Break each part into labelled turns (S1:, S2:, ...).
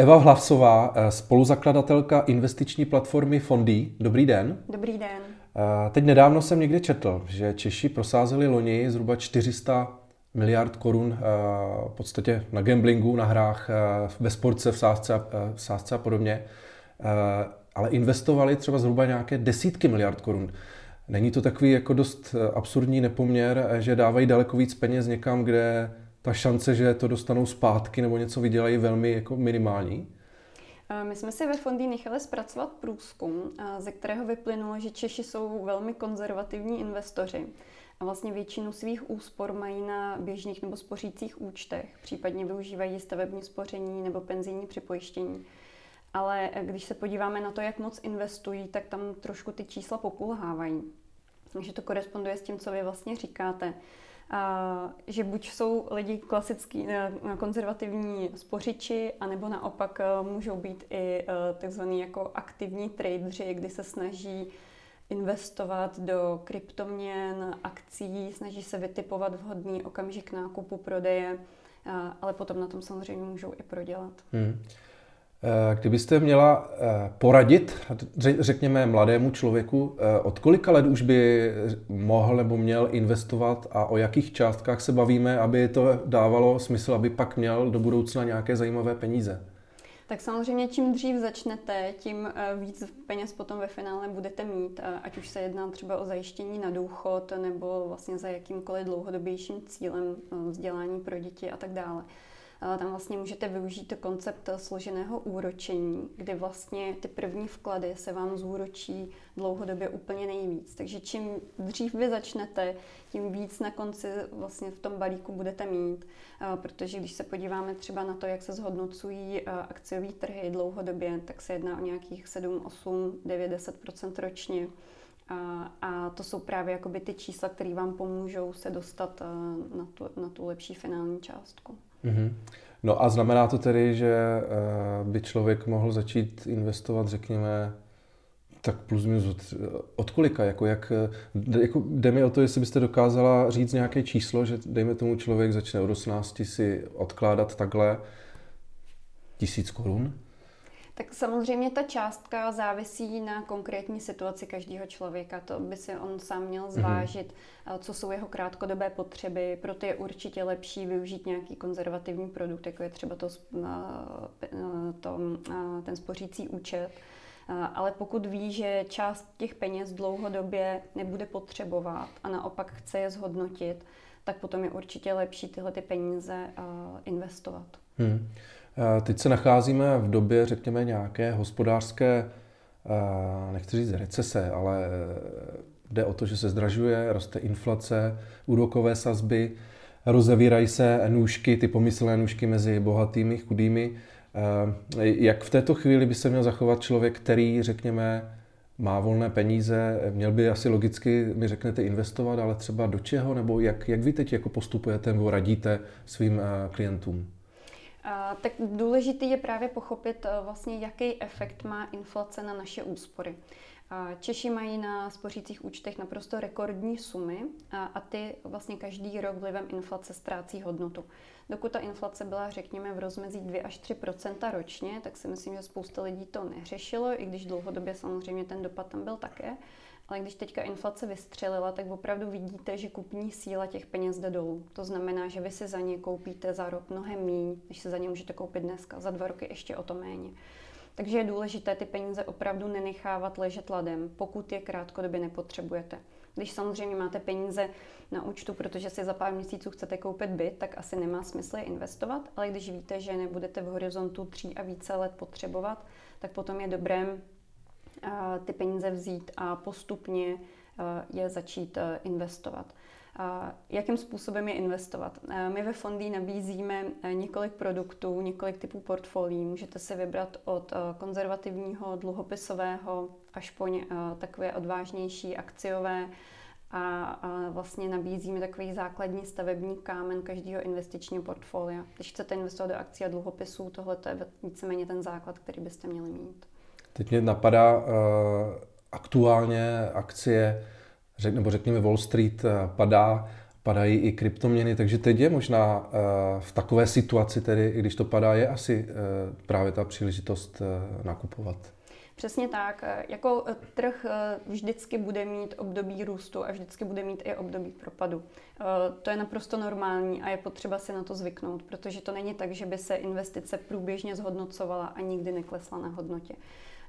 S1: Eva Hlavsová, eh, spoluzakladatelka investiční platformy Fondy. Dobrý den.
S2: Dobrý den.
S1: Eh, teď nedávno jsem někde četl, že Češi prosázeli loni zhruba 400 miliard korun eh, v podstatě na gamblingu, na hrách, ve sportce, v sázce, v sázce a podobně, ale investovali třeba zhruba nějaké desítky miliard korun. Není to takový jako dost absurdní nepoměr, že dávají daleko víc peněz někam, kde ta šance, že to dostanou zpátky nebo něco vydělají, velmi jako minimální?
S2: My jsme si ve fondy nechali zpracovat průzkum, ze kterého vyplynulo, že Češi jsou velmi konzervativní investoři a vlastně většinu svých úspor mají na běžných nebo spořících účtech, případně využívají stavební spoření nebo penzijní připojištění. Ale když se podíváme na to, jak moc investují, tak tam trošku ty čísla pokulhávají. Takže to koresponduje s tím, co vy vlastně říkáte že buď jsou lidi klasický eh, konzervativní spořiči, anebo naopak eh, můžou být i eh, takzvaný jako aktivní tradeři, kdy se snaží investovat do kryptoměn, akcí, snaží se vytipovat vhodný okamžik nákupu, prodeje, ale potom na tom samozřejmě můžou i prodělat. Hmm.
S1: Eh, kdybyste měla eh, poradit, řekněme, mladému člověku, eh, od kolika let už by mohl nebo měl investovat a o jakých částkách se bavíme, aby to dávalo smysl, aby pak měl do budoucna nějaké zajímavé peníze?
S2: Tak samozřejmě čím dřív začnete, tím víc peněz potom ve finále budete mít, ať už se jedná třeba o zajištění na důchod nebo vlastně za jakýmkoliv dlouhodobějším cílem vzdělání pro děti a tak dále. Tam vlastně můžete využít koncept složeného úročení, kdy vlastně ty první vklady se vám zúročí dlouhodobě úplně nejvíc. Takže čím dřív vy začnete, tím víc na konci vlastně v tom balíku budete mít, protože když se podíváme třeba na to, jak se zhodnocují akciové trhy dlouhodobě, tak se jedná o nějakých 7, 8, 9, 10% ročně. A, a to jsou právě jakoby ty čísla, které vám pomůžou se dostat na tu, na tu lepší finální částku. Mm-hmm.
S1: No a znamená to tedy, že eh, by člověk mohl začít investovat, řekněme, tak plus minus od, od kolika? Jako jak, jako jde mi o to, jestli byste dokázala říct nějaké číslo, že dejme tomu člověk začne od 18 si odkládat takhle tisíc korun?
S2: Tak samozřejmě ta částka závisí na konkrétní situaci každého člověka. To by si on sám měl mhm. zvážit, mm-hmm. co jsou jeho krátkodobé potřeby. Proto je určitě lepší využít nějaký konzervativní produkt, jako je třeba to, to, ten spořící účet. Ale pokud ví, že část těch peněz dlouhodobě nebude potřebovat a naopak chce je zhodnotit, tak potom je určitě lepší tyhle ty peníze investovat. Hmm.
S1: Teď se nacházíme v době, řekněme, nějaké hospodářské, nechci říct recese, ale jde o to, že se zdražuje, roste inflace, úrokové sazby, rozevírají se nůžky, ty pomyslné nůžky mezi bohatými, chudými. Jak v této chvíli by se měl zachovat člověk, který, řekněme, má volné peníze, měl by asi logicky, mi řeknete, investovat, ale třeba do čeho, nebo jak, jak vy teď jako postupujete nebo radíte svým klientům?
S2: Tak důležitý je právě pochopit eh, vlastně, jaký efekt má inflace na naše úspory. Češi mají na spořících účtech naprosto rekordní sumy a ty vlastně každý rok vlivem inflace ztrácí hodnotu. Dokud ta inflace byla, řekněme, v rozmezí 2 až 3% ročně, tak si myslím, že spousta lidí to neřešilo, i když dlouhodobě samozřejmě ten dopad tam byl také. Ale když teďka inflace vystřelila, tak opravdu vidíte, že kupní síla těch peněz jde dolů. To znamená, že vy si za ně koupíte za rok mnohem méně, než se za ně můžete koupit dneska. Za dva roky ještě o to méně. Takže je důležité ty peníze opravdu nenechávat ležet ladem, pokud je krátkodobě nepotřebujete. Když samozřejmě máte peníze na účtu, protože si za pár měsíců chcete koupit byt, tak asi nemá smysl je investovat, ale když víte, že nebudete v horizontu tří a více let potřebovat, tak potom je dobré ty peníze vzít a postupně je začít investovat. Jakým způsobem je investovat? My ve fondy nabízíme několik produktů, několik typů portfolií. Můžete si vybrat od konzervativního, dluhopisového až po takové odvážnější akciové a vlastně nabízíme takový základní stavební kámen každého investičního portfolia. Když chcete investovat do akcí a dluhopisů, tohle je víceméně ten základ, který byste měli mít.
S1: Teď mě napadá uh, aktuálně akcie, řek, nebo řekněme Wall Street uh, padá, padají i kryptoměny, takže teď je možná v takové situaci, tedy když to padá, je asi právě ta příležitost nakupovat.
S2: Přesně tak. Jako trh vždycky bude mít období růstu a vždycky bude mít i období propadu. To je naprosto normální a je potřeba si na to zvyknout, protože to není tak, že by se investice průběžně zhodnocovala a nikdy neklesla na hodnotě.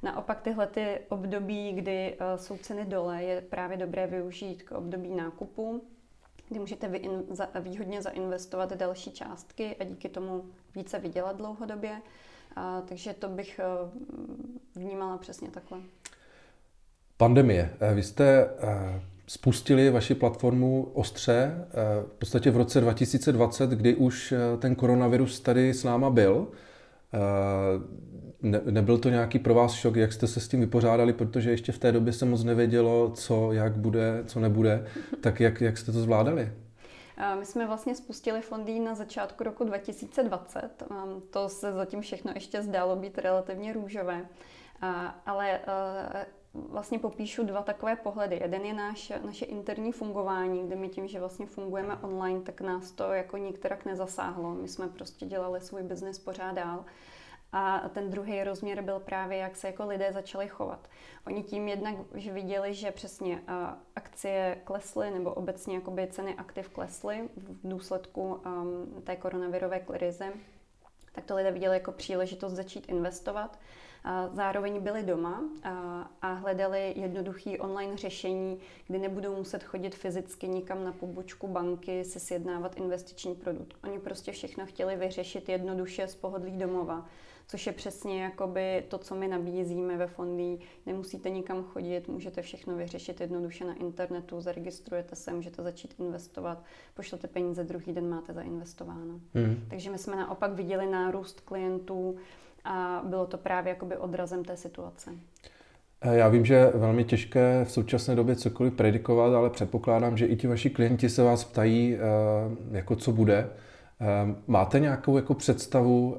S2: Naopak tyhle ty období, kdy eh, jsou ceny dole, je právě dobré využít k období nákupu, kdy můžete výhodně zainvestovat další částky a díky tomu více vydělat dlouhodobě. A, takže to bych eh, vnímala přesně takhle.
S1: Pandemie. Eh, vy jste spustili vaši platformu Ostře v podstatě v roce 2020, kdy už ten koronavirus tady s náma byl. Ne, nebyl to nějaký pro vás šok, jak jste se s tím vypořádali, protože ještě v té době se moc nevědělo, co, jak bude, co nebude, tak jak, jak jste to zvládali?
S2: My jsme vlastně spustili fondy na začátku roku 2020. To se zatím všechno ještě zdálo být relativně růžové. Ale vlastně popíšu dva takové pohledy. Jeden je náš, naše interní fungování, kde my tím, že vlastně fungujeme online, tak nás to jako nikterak nezasáhlo. My jsme prostě dělali svůj biznis pořád dál. A ten druhý rozměr byl právě, jak se jako lidé začali chovat. Oni tím jednak, že viděli, že přesně akcie klesly nebo obecně jakoby ceny aktiv klesly v důsledku té koronavirové krize, tak to lidé viděli jako příležitost začít investovat. Zároveň byli doma a hledali jednoduchý online řešení, kdy nebudou muset chodit fyzicky nikam na pobočku banky si sjednávat investiční produkt. Oni prostě všechno chtěli vyřešit jednoduše z pohodlí domova což je přesně jakoby to, co my nabízíme ve fondy. Nemusíte nikam chodit, můžete všechno vyřešit jednoduše na internetu, zaregistrujete se, můžete začít investovat, pošlete peníze, druhý den máte zainvestováno. Hmm. Takže my jsme naopak viděli nárůst klientů a bylo to právě jakoby odrazem té situace.
S1: Eh, já vím, že je velmi těžké v současné době cokoliv predikovat, ale předpokládám, že i ti vaši klienti se vás ptají, eh, jako co bude. Eh, máte nějakou jako představu,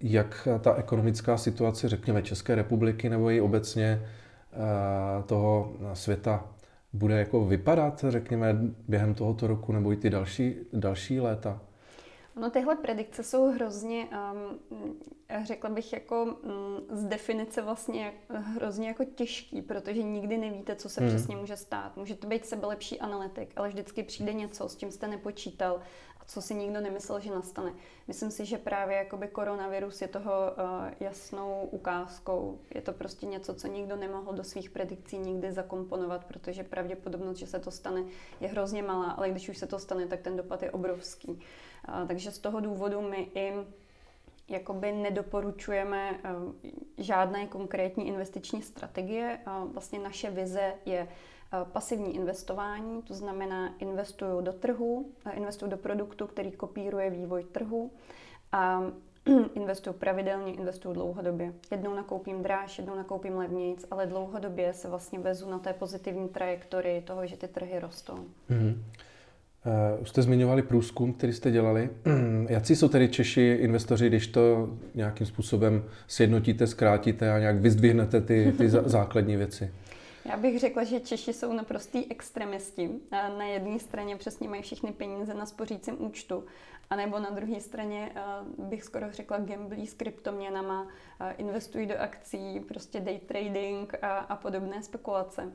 S1: jak ta ekonomická situace, řekněme, České republiky nebo i obecně toho světa bude jako vypadat, řekněme, během tohoto roku nebo i ty další, další léta?
S2: No tyhle predikce jsou hrozně, um, řekla bych jako um, z definice vlastně hrozně jako těžký, protože nikdy nevíte, co se hmm. přesně může stát. Může to být sebelepší analytik, ale vždycky přijde něco, s čím jste nepočítal co si nikdo nemyslel, že nastane. Myslím si, že právě jakoby koronavirus je toho uh, jasnou ukázkou. Je to prostě něco, co nikdo nemohl do svých predikcí nikdy zakomponovat, protože pravděpodobnost, že se to stane, je hrozně malá, ale když už se to stane, tak ten dopad je obrovský. Uh, takže z toho důvodu my i jakoby nedoporučujeme uh, žádné konkrétní investiční strategie. Uh, vlastně naše vize je Eh, pasivní investování, to znamená investuju do trhu, eh, investuju do produktu, který kopíruje vývoj trhu a investuju pravidelně, investuju dlouhodobě. Jednou nakoupím dráž, jednou nakoupím levnějc, ale dlouhodobě se vlastně vezu na té pozitivní trajektorii toho, že ty trhy rostou. Mm-hmm.
S1: Uh, už jste zmiňovali průzkum, který jste dělali. Jaký jsou tedy Češi investoři, když to nějakým způsobem sjednotíte, zkrátíte a nějak vyzdvihnete ty, ty základní věci?
S2: Já bych řekla, že Češi jsou naprostý extremisti. Na jedné straně přesně mají všechny peníze na spořícím účtu, anebo na druhé straně bych skoro řekla gamblí s kryptoměnama, investují do akcí, prostě day trading a, a podobné spekulace.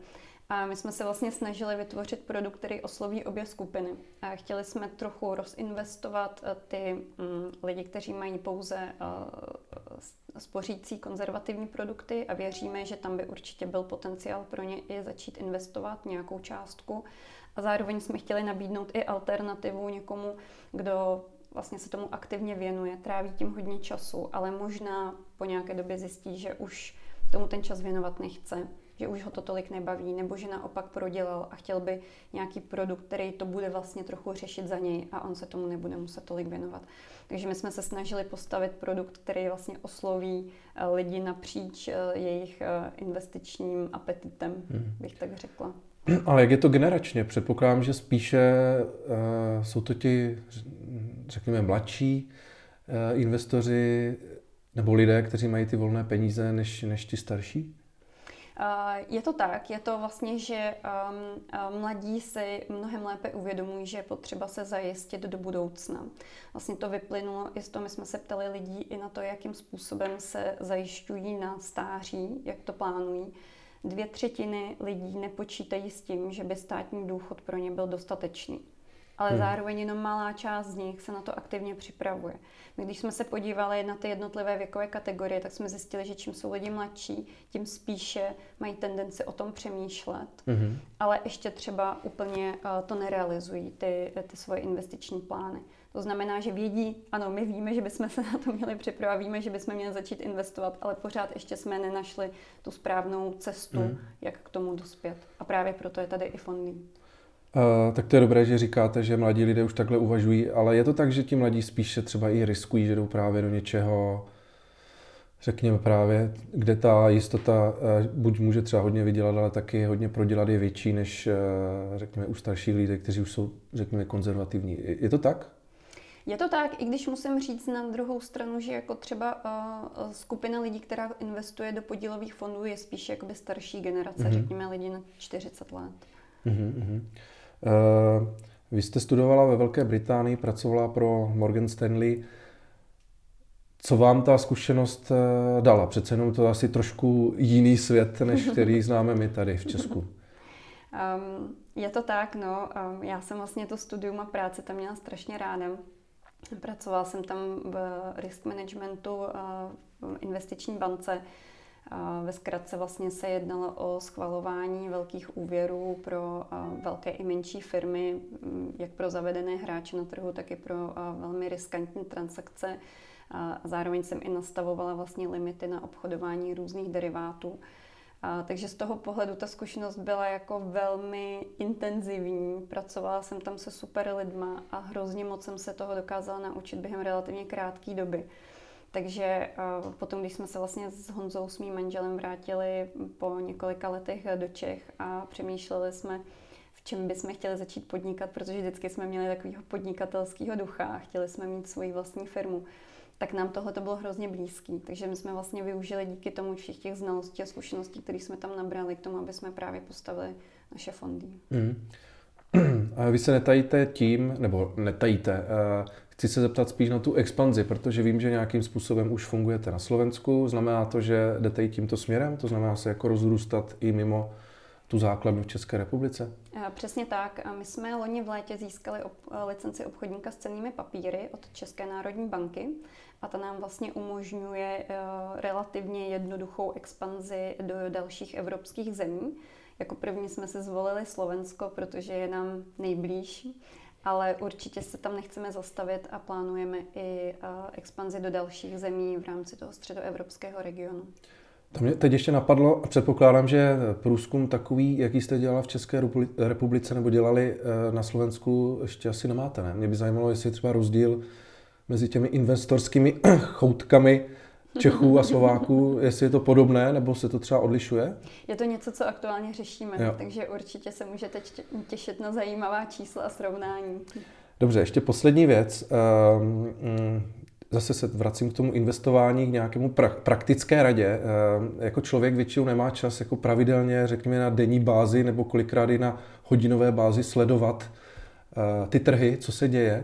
S2: A my jsme se vlastně snažili vytvořit produkt, který osloví obě skupiny. A chtěli jsme trochu rozinvestovat eh, ty mm, lidi, kteří mají pouze eh, spořící konzervativní produkty a věříme, že tam by určitě byl potenciál pro ně i začít investovat nějakou částku. A zároveň jsme chtěli nabídnout i alternativu někomu, kdo vlastně se tomu aktivně věnuje, tráví tím hodně času, ale možná po nějaké době zjistí, že už tomu ten čas věnovat nechce že už ho to tolik nebaví, nebo že naopak prodělal a chtěl by nějaký produkt, který to bude vlastně trochu řešit za něj a on se tomu nebude muset tolik věnovat. Takže my jsme se snažili postavit produkt, který vlastně osloví eh, lidi napříč eh, jejich eh, investičním apetitem, hmm. bych tak řekla.
S1: Ale jak je to generačně? Předpokládám, že spíše uh, jsou to ti, řekněme, mladší uh, investoři nebo lidé, kteří mají ty volné peníze, než, než ti starší?
S2: Je to tak, je to vlastně, že um, mladí si mnohem lépe uvědomují, že je potřeba se zajistit do budoucna. Vlastně to vyplynulo i z toho, my jsme se ptali lidí i na to, jakým způsobem se zajišťují na stáří, jak to plánují. Dvě třetiny lidí nepočítají s tím, že by státní důchod pro ně byl dostatečný ale hmm. zároveň jenom malá část z nich se na to aktivně připravuje. My když jsme se podívali na ty jednotlivé věkové kategorie, tak jsme zjistili, že čím jsou lidi mladší, tím spíše mají tendenci o tom přemýšlet, hmm. ale ještě třeba úplně uh, to nerealizují, ty, ty svoje investiční plány. To znamená, že vědí, ano, my víme, že bychom se na to měli připravovat, víme, že bychom měli začít investovat, ale pořád ještě jsme nenašli tu správnou cestu, hmm. jak k tomu dospět. A právě proto je tady i fonding.
S1: Uh, tak to je dobré, že říkáte, že mladí lidé už takhle uvažují, ale je to tak, že ti mladí spíše třeba i riskují, že jdou právě do něčeho, řekněme právě, kde ta jistota uh, buď může třeba hodně vydělat, ale taky hodně prodělat je větší než, uh, řekněme, u starších lidí, kteří už jsou, řekněme, konzervativní. Je to tak?
S2: Je to tak, i když musím říct na druhou stranu, že jako třeba uh, skupina lidí, která investuje do podílových fondů, je spíše jakoby starší generace, mm-hmm. řekněme lidi na 40 let. Mm-hmm.
S1: Eh, vy jste studovala ve Velké Británii, pracovala pro Morgan Stanley. Co vám ta zkušenost eh, dala? Přece jenom to asi trošku jiný svět, než který známe my tady v Česku. Um,
S2: je to tak, no. Um, já jsem vlastně to studium a práce tam měla strašně ráda. Pracovala jsem tam v risk managementu, uh, v investiční bance. Ve zkratce vlastně se jednalo o schvalování velkých úvěrů pro velké i menší firmy, jak pro zavedené hráče na trhu, tak i pro velmi riskantní transakce. Zároveň jsem i nastavovala vlastně limity na obchodování různých derivátů. A, takže z toho pohledu ta zkušenost byla jako velmi intenzivní. Pracovala jsem tam se super lidma a hrozně moc jsem se toho dokázala naučit během relativně krátké doby. Takže potom, když jsme se vlastně s Honzou, s mým manželem, vrátili po několika letech do Čech a přemýšleli jsme, v čem bychom chtěli začít podnikat, protože vždycky jsme měli takového podnikatelského ducha a chtěli jsme mít svoji vlastní firmu, tak nám tohle to bylo hrozně blízký. Takže my jsme vlastně využili díky tomu všech těch znalostí a zkušeností, které jsme tam nabrali k tomu, aby jsme právě postavili naše fondy. Mm.
S1: A vy se netajíte tím, nebo netajíte, Chci se zeptat spíš na tu expanzi, protože vím, že nějakým způsobem už fungujete na Slovensku. Znamená to, že jdete i tímto směrem? To znamená se jako rozrůstat i mimo tu základnu v České republice?
S2: Přesně tak. My jsme loni v létě získali ob- licenci obchodníka s cenými papíry od České národní banky a ta nám vlastně umožňuje uh, relativně jednoduchou expanzi do dalších evropských zemí. Jako první jsme se zvolili Slovensko, protože je nám nejblíž ale určitě se tam nechceme zastavit a plánujeme i expanzi do dalších zemí v rámci toho středoevropského regionu.
S1: To mě teď ještě napadlo, a předpokládám, že průzkum takový, jaký jste dělala v České republice nebo dělali e, na Slovensku, ještě asi nemáte, ne? Mě by zajímalo, jestli je třeba rozdíl mezi těmi investorskými choutkami Čechů a Slováků, jestli je to podobné, nebo se to třeba odlišuje?
S2: Je to něco, co aktuálně řešíme, jo. takže určitě se můžete těšit na zajímavá čísla a srovnání.
S1: Dobře, ještě poslední věc. Ehm, mm, zase se vracím k tomu investování, k nějakému pra- praktické radě. Ehm, jako člověk většinou nemá čas jako pravidelně, řekněme na denní bázi nebo kolikrát i na hodinové bázi sledovat eh, ty trhy, co se děje.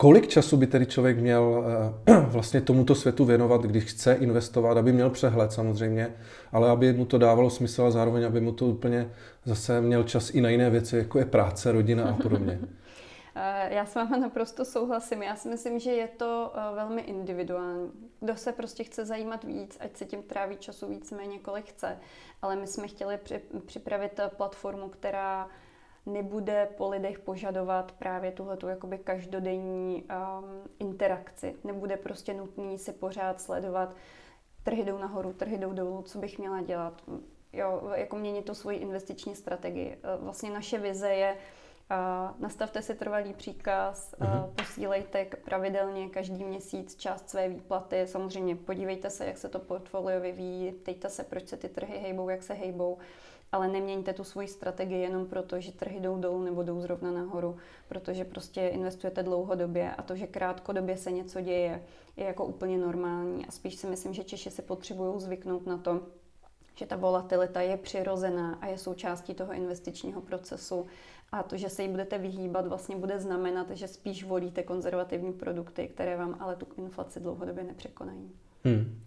S1: Kolik času by tedy člověk měl eh, vlastně tomuto světu věnovat, když chce investovat, aby měl přehled samozřejmě, ale aby mu to dávalo smysl a zároveň, aby mu to úplně zase měl čas i na jiné věci, jako je práce, rodina a podobně.
S2: Eh, já s váma naprosto souhlasím. Já si myslím, že je to eh, velmi individuální. Kdo se prostě chce zajímat víc, ať se tím tráví času víc méně, kolik chce. Ale my jsme chtěli připravit platformu, která nebude po lidech požadovat právě tuhletu jakoby každodenní um, interakci. Nebude prostě nutný si pořád sledovat, trhy jdou nahoru, trhy jdou dolů, co bych měla dělat. Jo, jako měnit tu svoji investiční strategii. Uh, vlastně naše vize je, uh, nastavte si trvalý příkaz, uh, posílejte pravidelně každý měsíc část své výplaty. Samozřejmě podívejte se, jak se to portfolio vyvíjí, ptejte se, proč se ty trhy hejbou, jak se hejbou ale neměňte tu svoji strategii jenom proto, že trhy jdou dolů nebo jdou zrovna nahoru, protože prostě investujete dlouhodobě a to, že krátkodobě se něco děje, je jako úplně normální a spíš si myslím, že Češi si potřebují zvyknout na to, že ta volatilita je přirozená a je součástí toho investičního procesu a to, že se jí budete vyhýbat, vlastně bude znamenat, že spíš volíte konzervativní produkty, které vám ale tu inflaci dlouhodobě nepřekonají. Hmm.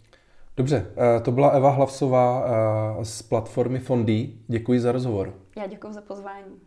S1: Dobře, eh, to byla Eva Hlavsová eh, z platformy Fondy. Děkuji za rozhovor.
S2: Já děkuji za pozvání.